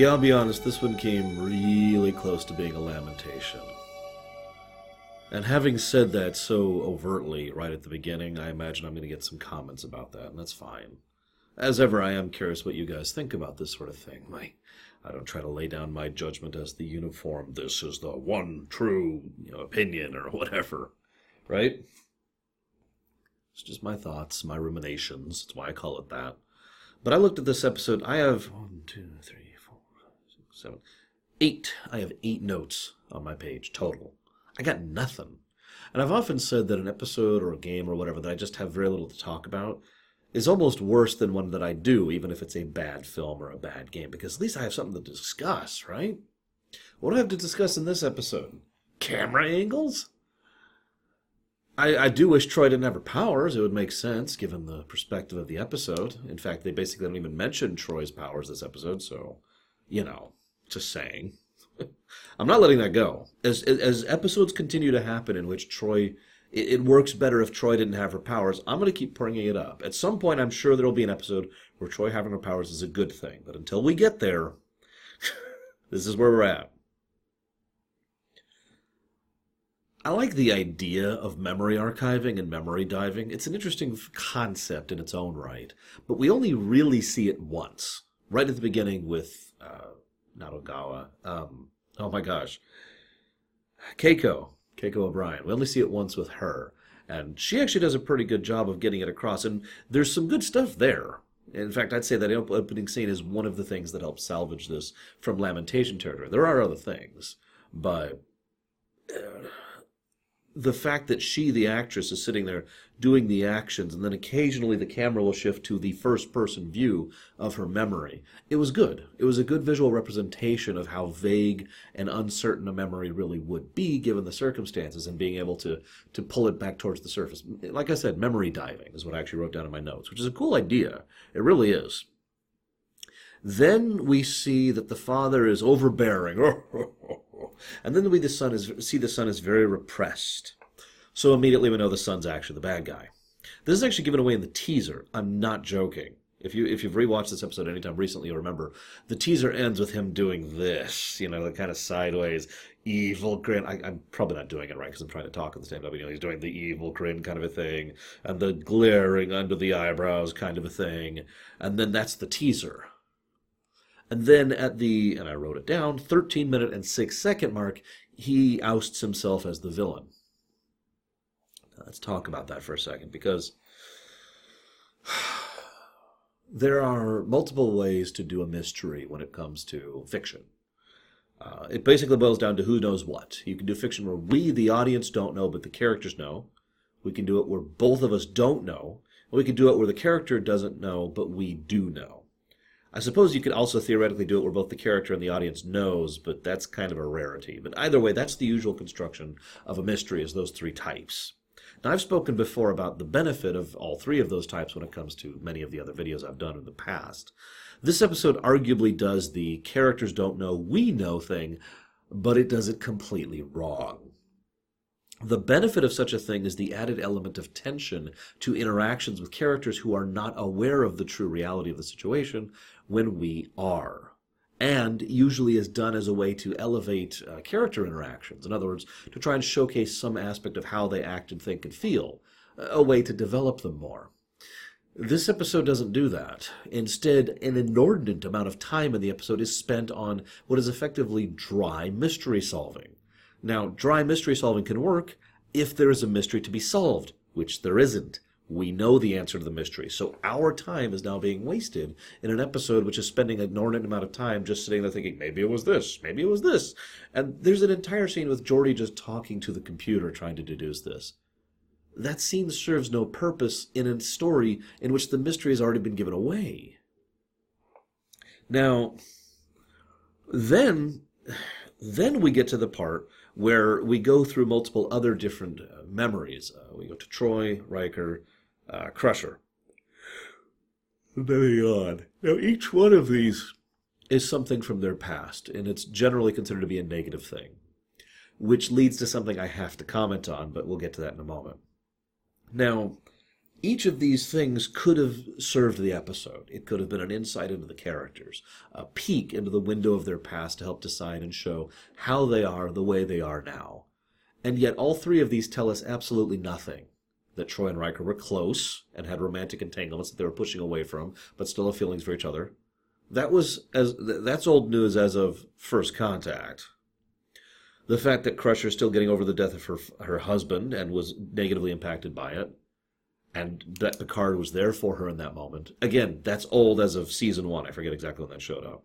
Yeah, I'll be honest, this one came really close to being a lamentation. And having said that so overtly right at the beginning, I imagine I'm going to get some comments about that, and that's fine. As ever, I am curious what you guys think about this sort of thing. My, I don't try to lay down my judgment as the uniform, this is the one true you know, opinion or whatever, right? It's just my thoughts, my ruminations. That's why I call it that. But I looked at this episode. I have one, two, three, seven, eight. I have eight notes on my page total. I got nothing. And I've often said that an episode or a game or whatever that I just have very little to talk about is almost worse than one that I do, even if it's a bad film or a bad game, because at least I have something to discuss, right? What do I have to discuss in this episode? Camera angles? I, I do wish Troi didn't have her powers. It would make sense given the perspective of the episode. In fact, they basically don't even mention Troi's powers this episode, so, you know, just saying. I'm not letting that go. As as episodes continue to happen in which Troi, it, it works better if Troi didn't have her powers. I'm going to keep bringing it up. At some point, I'm sure there'll be an episode where Troi having her powers is a good thing. But until we get there, this is where we're at. I like the idea of memory archiving and memory diving. It's an interesting concept in its own right, but we only really see it once, right at the beginning with uh, not Ogawa. Um, oh my gosh, Keiko, Keiko O'Brien. We only see it once with her, and she actually does a pretty good job of getting it across. And there's some good stuff there. In fact, I'd say that opening scene is one of the things that helps salvage this from lamentation territory. There are other things, but. Uh, the fact that she, the actress, is sitting there doing the actions, and then occasionally the camera will shift to the first person view of her memory. It was good. It was a good visual representation of how vague and uncertain a memory really would be given the circumstances and being able to, to pull it back towards the surface. Like I said, memory diving is what I actually wrote down in my notes, which is a cool idea. It really is. Then we see that the father is overbearing. and then we the son is see the son is very repressed. So immediately we know the son's actually the bad guy. This is actually given away in the teaser. I'm not joking. If you if you've rewatched this episode anytime recently, you'll remember the teaser ends with him doing this, you know, the kind of sideways evil grin. I, am probably not doing it right because I'm trying to talk at the same time. You know, he's doing the evil grin kind of a thing, and the glaring under the eyebrows kind of a thing, and then that's the teaser. And then at the, and I wrote it down, 13 minute and 6 second mark, he ousts himself as the villain. Now, let's talk about that for a second because there are multiple ways to do a mystery when it comes to fiction. Uh, it basically boils down to who knows what. You can do fiction where we, the audience, don't know, but the characters know. We can do it where both of us don't know. and We can do it where the character doesn't know, but we do know. I suppose you could also theoretically do it where both the character and the audience knows, but that's kind of a rarity. But either way, that's the usual construction of a mystery is those three types. Now, I've spoken before about the benefit of all three of those types when it comes to many of the other videos I've done in the past. This episode arguably does the characters don't know, we know thing, but it does it completely wrong. The benefit of such a thing is the added element of tension to interactions with characters who are not aware of the true reality of the situation when we are. And usually is done as a way to elevate uh, character interactions. In other words, to try and showcase some aspect of how they act and think and feel, a way to develop them more. This episode doesn't do that. Instead, an inordinate amount of time in the episode is spent on what is effectively dry mystery solving. Now, dry mystery solving can work if there is a mystery to be solved, which there isn't. We know the answer to the mystery. So our time is now being wasted in an episode which is spending an inordinate amount of time just sitting there thinking, maybe it was this, maybe it was this. And there's an entire scene with Geordi just talking to the computer trying to deduce this. That scene serves no purpose in a story in which the mystery has already been given away. Now, then, then we get to the part where we go through multiple other different uh, memories. Uh, we go to Troi, Riker, uh, Crusher. Moving on. Now, each one of these is something from their past, and it's generally considered to be a negative thing, which leads to something I have to comment on, but we'll get to that in a moment. Now, each of these things could have served the episode. It could have been an insight into the characters, a peek into the window of their past to help decide and show how they are the way they are now. And yet, all three of these tell us absolutely nothing. That Troi and Riker were close and had romantic entanglements that they were pushing away from, but still have feelings for each other. That was as that's old news as of first contact. The fact that Crusher's still getting over the death of her her husband and was negatively impacted by it, and that Picard was there for her in that moment. Again, that's old as of season one. I forget exactly when that showed up.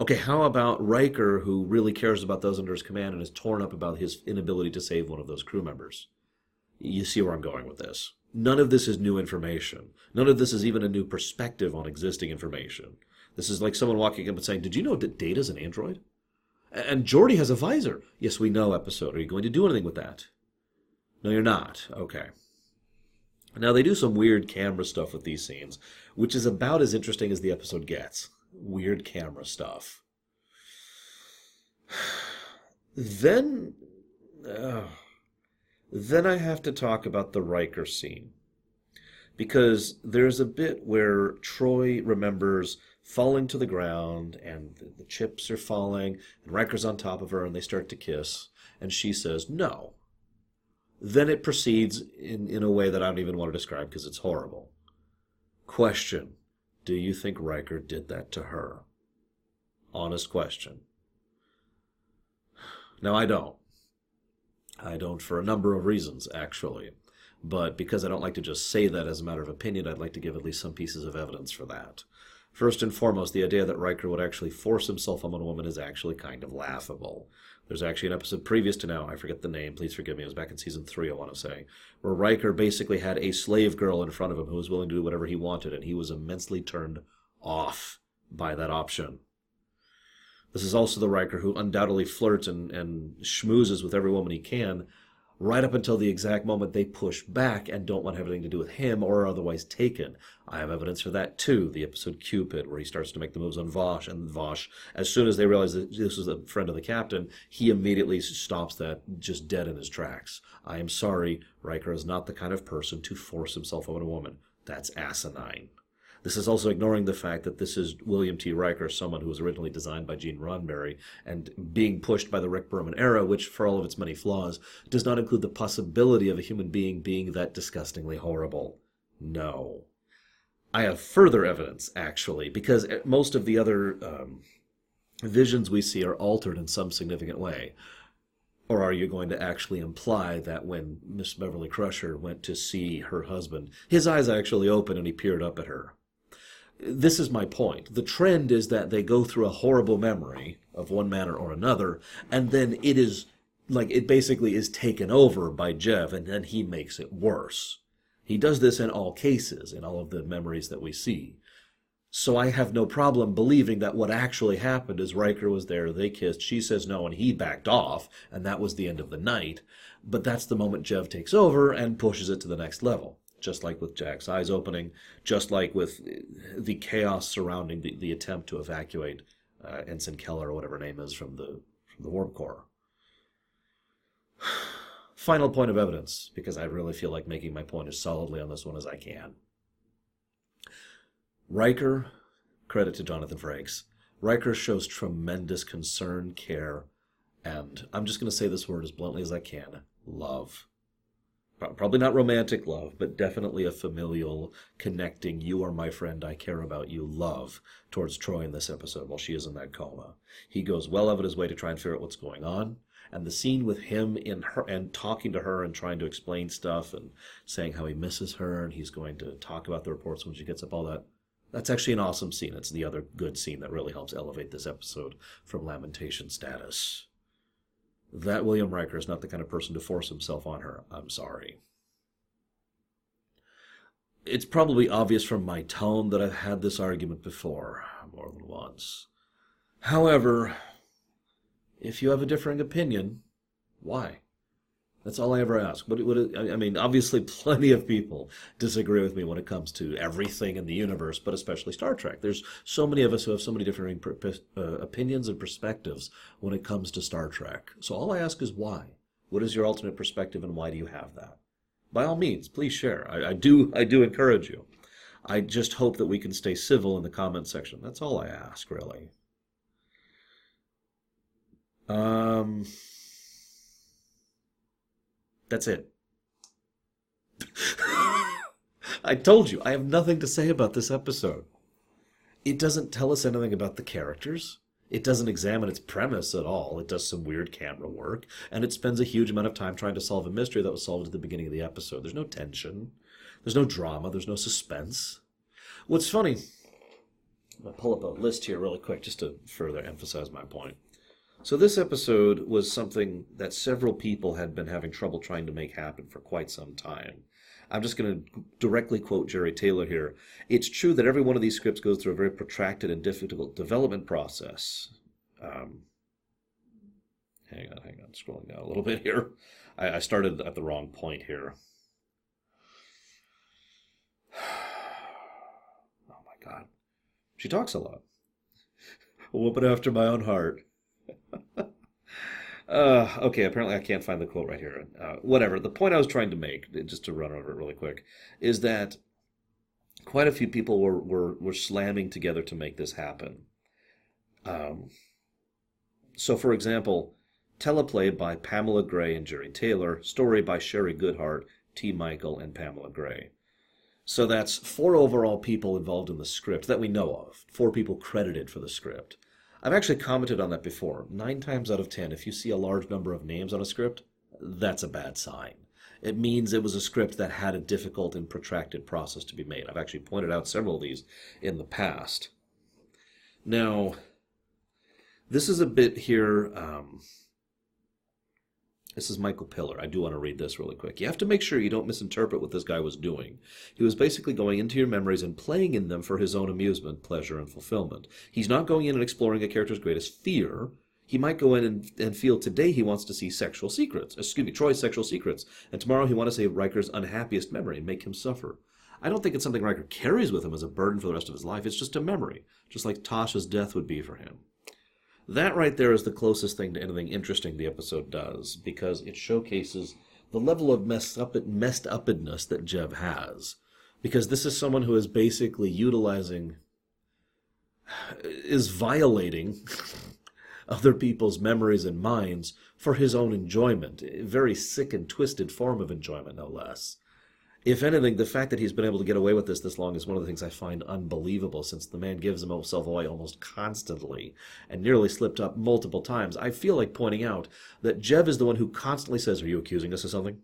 Okay, how about Riker, who really cares about those under his command and is torn up about his inability to save one of those crew members? You see where I'm going with this. None of this is new information. None of this is even a new perspective on existing information. This is like someone walking up and saying, Did you know that Data's an android? And Geordi has a visor. Yes, we know, episode. Are you going to do anything with that? No, you're not. Okay. Now, they do some weird camera stuff with these scenes, which is about as interesting as the episode gets. Weird camera stuff. Then. Uh, then I have to talk about the Riker scene. Because there's a bit where Troi remembers falling to the ground and the, the chips are falling and Riker's on top of her and they start to kiss and she says no then it proceeds in, in a way that I don't even want to describe because it's horrible. Question Do you think Riker did that to her? Honest question. Now, I don't. I don't for a number of reasons, actually. But because I don't like to just say that as a matter of opinion, I'd like to give at least some pieces of evidence for that. First and foremost, the idea that Riker would actually force himself on a woman is actually kind of laughable. There's actually an episode previous to now, I forget the name, please forgive me, it was back in season three, I want to say, where Riker basically had a slave girl in front of him who was willing to do whatever he wanted, and he was immensely turned off by that option. This is also the Riker who undoubtedly flirts and, and schmoozes with every woman he can, right up until the exact moment they push back and don't want anything to do with him or are otherwise taken. I have evidence for that too. The episode Qpid, where he starts to make the moves on Vash, and Vash, as soon as they realize that this is a friend of the captain, he immediately stops that just dead in his tracks. I am sorry, Riker is not the kind of person to force himself on a woman. That's asinine. This is also ignoring the fact that this is William T. Riker, someone who was originally designed by Gene Roddenberry, and being pushed by the Rick Berman era, which, for all of its many flaws, does not include the possibility of a human being being that disgustingly horrible. No. I have further evidence, actually, because most of the other um, visions we see are altered in some significant way. Or are you going to actually imply that when Miss Beverly Crusher went to see her husband, his eyes actually opened and he peered up at her? This is my point. The trend is that they go through a horrible memory of one manner or another, and then it is like it basically is taken over by Jev, and then he makes it worse. He does this in all cases, in all of the memories that we see. So I have no problem believing that what actually happened is Riker was there, they kissed, she says no, and he backed off, and that was the end of the night. But that's the moment Jev takes over and pushes it to the next level just like with Jack's eyes opening, just like with the chaos surrounding the, the attempt to evacuate uh, Ensign Keller or whatever her name is from the from the warp core. Final point of evidence, because I really feel like making my point as solidly on this one as I can. Riker, credit to Jonathan Frakes, Riker shows tremendous concern, care, and I'm just going to say this word as bluntly as I can love probably not romantic love, but definitely a familial, connecting, you are my friend, I care about you love towards Troi in this episode while she is in that coma. He goes well out of his way to try and figure out what's going on. And the scene with him in her and talking to her and trying to explain stuff and saying how he misses her and he's going to talk about the reports when she gets up, all that. That's actually an awesome scene. It's the other good scene that really helps elevate this episode from lamentation status that William Riker is not the kind of person to force himself on her. I'm sorry. It's probably obvious from my tone that I've had this argument before, more than once. However, if you have a differing opinion, why? That's all I ever ask. What, what, I mean, obviously, plenty of people disagree with me when it comes to everything in the universe, but especially Star Trek. There's so many of us who have so many different uh, opinions and perspectives when it comes to Star Trek. So all I ask is why? What is your ultimate perspective, and why do you have that? by all means, please share. I, I do I do encourage you. I just hope that we can stay civil in the comment section. That's all I ask, really. Um, that's it. I told you, I have nothing to say about this episode. It doesn't tell us anything about the characters. It doesn't examine its premise at all. It does some weird camera work, and it spends a huge amount of time trying to solve a mystery that was solved at the beginning of the episode. There's no tension, there's no drama, there's no suspense. What's funny, I'm going to pull up a list here really quick just to further emphasize my point. So, this episode was something that several people had been having trouble trying to make happen for quite some time. I'm just going to directly quote Jeri Taylor here. It's true that every one of these scripts goes through a very protracted and difficult development process. Um, hang on, hang on, scrolling down a little bit here. I, I started at the wrong point here. Oh my God. She talks a lot. A woman after my own heart. Uh, okay, apparently I can't find the quote right here. Uh, whatever. The point I was trying to make, just to run over it really quick, is that quite a few people were, were, were slamming together to make this happen. Um, so, for example, teleplay by Pamela Gray and Jeri Taylor, story by Shari Goodhartz, T. Michael, and Pamela Gray. So that's four overall people involved in the script that we know of, four people credited for the script. I've actually commented on that before. Nine times out of ten, if you see a large number of names on a script, that's a bad sign. It means it was a script that had a difficult and protracted process to be made. I've actually pointed out several of these in the past. Now, this is a bit here. Um, this is Michael Piller. I do want to read this really quick. You have to make sure you don't misinterpret what this guy was doing. He was basically going into your memories and playing in them for his own amusement, pleasure, and fulfillment. He's not going in and exploring a character's greatest fear. He might go in and, and feel today he wants to see sexual secrets, excuse me, Troi's sexual secrets, and tomorrow he wants to say Riker's unhappiest memory and make him suffer. I don't think it's something Riker carries with him as a burden for the rest of his life. It's just a memory, just like Tasha's death would be for him. That right there is the closest thing to anything interesting the episode does, because it showcases the level of messed up messed upness that Jev has. Because this is someone who is basically utilizing is violating other people's memories and minds for his own enjoyment. A very sick and twisted form of enjoyment, no less if anything, the fact that he's been able to get away with this this long is one of the things I find unbelievable since the man gives himself away almost constantly and nearly slipped up multiple times. I feel like pointing out that Jev is the one who constantly says, Are you accusing us of something?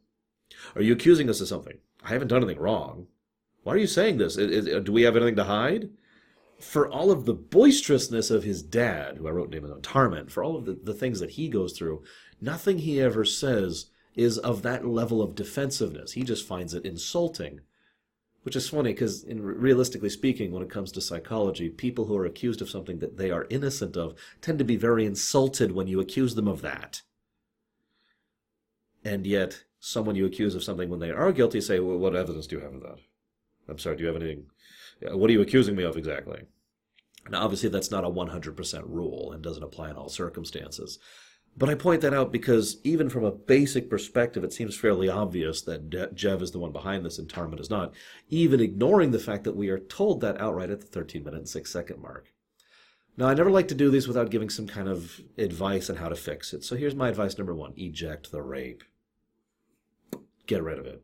Are you accusing us of something? I haven't done anything wrong. Why are you saying this? Is, is, do we have anything to hide? For all of the boisterousness of his dad, who I wrote name on Tarmin, for all of the, the things that he goes through, nothing he ever says is of that level of defensiveness. He just finds it insulting. Which is funny because, realistically speaking, when it comes to psychology, people who are accused of something that they are innocent of tend to be very insulted when you accuse them of that. And yet, someone you accuse of something when they are guilty say, well, What evidence do you have of that? I'm sorry, do you have anything? Uh, what are you accusing me of exactly? Now, obviously, that's not a 100% rule and doesn't apply in all circumstances. But I point that out because even from a basic perspective, it seems fairly obvious that De- Jev is the one behind this and Tarmin is not, even ignoring the fact that we are told that outright at the 13 minute and 6 second mark. Now, I never like to do these without giving some kind of advice on how to fix it. So here's my advice number one eject the rape. Get rid of it.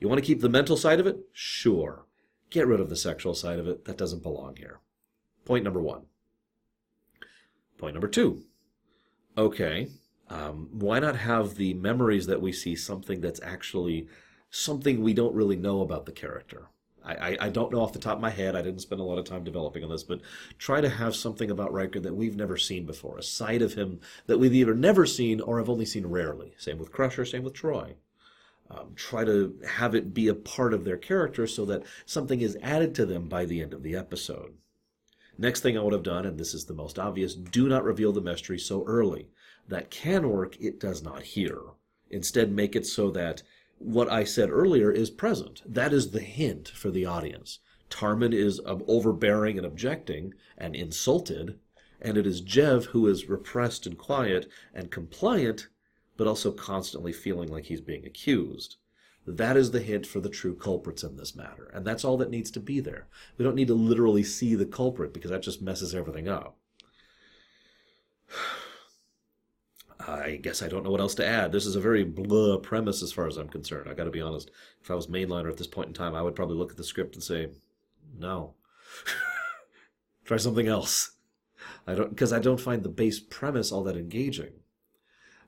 You want to keep the mental side of it? Sure. Get rid of the sexual side of it. That doesn't belong here. Point number one. Point number two okay, um, why not have the memories that we see something that's actually something we don't really know about the character? I, I, don't know off the top of my head. I didn't spend a lot of time developing on this, but try to have something about Riker that we've never seen before, a side of him that we've either never seen or have only seen rarely. Same with Crusher, same with Troi. Um, try to have it be a part of their character so that something is added to them by the end of the episode. Next thing I would have done, and this is the most obvious, do not reveal the mystery so early. That can work, it does not here. Instead, make it so that what I said earlier is present. That is the hint for the audience. Tarmin is overbearing and objecting and insulted, and it is Jev who is repressed and quiet and compliant, but also constantly feeling like he's being accused. That is the hint for the true culprits in this matter, and that's all that needs to be there. We don't need to literally see the culprit because that just messes everything up. I guess I don't know what else to add. This is a very blah premise as far as I'm concerned. I got to be honest. If I was mainliner at this point in time, I would probably look at the script and say, "No, try something else." I don't because I don't find the base premise all that engaging.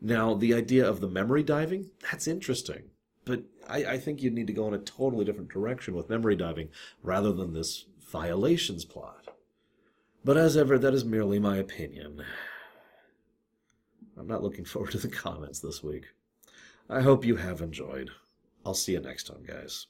Now, the idea of the memory diving, that's interesting. But I, I think you need to go in a totally different direction with memory diving rather than this violations plot. But as ever, that is merely my opinion. I'm not looking forward to the comments this week. I hope you have enjoyed. I'll see you next time, guys.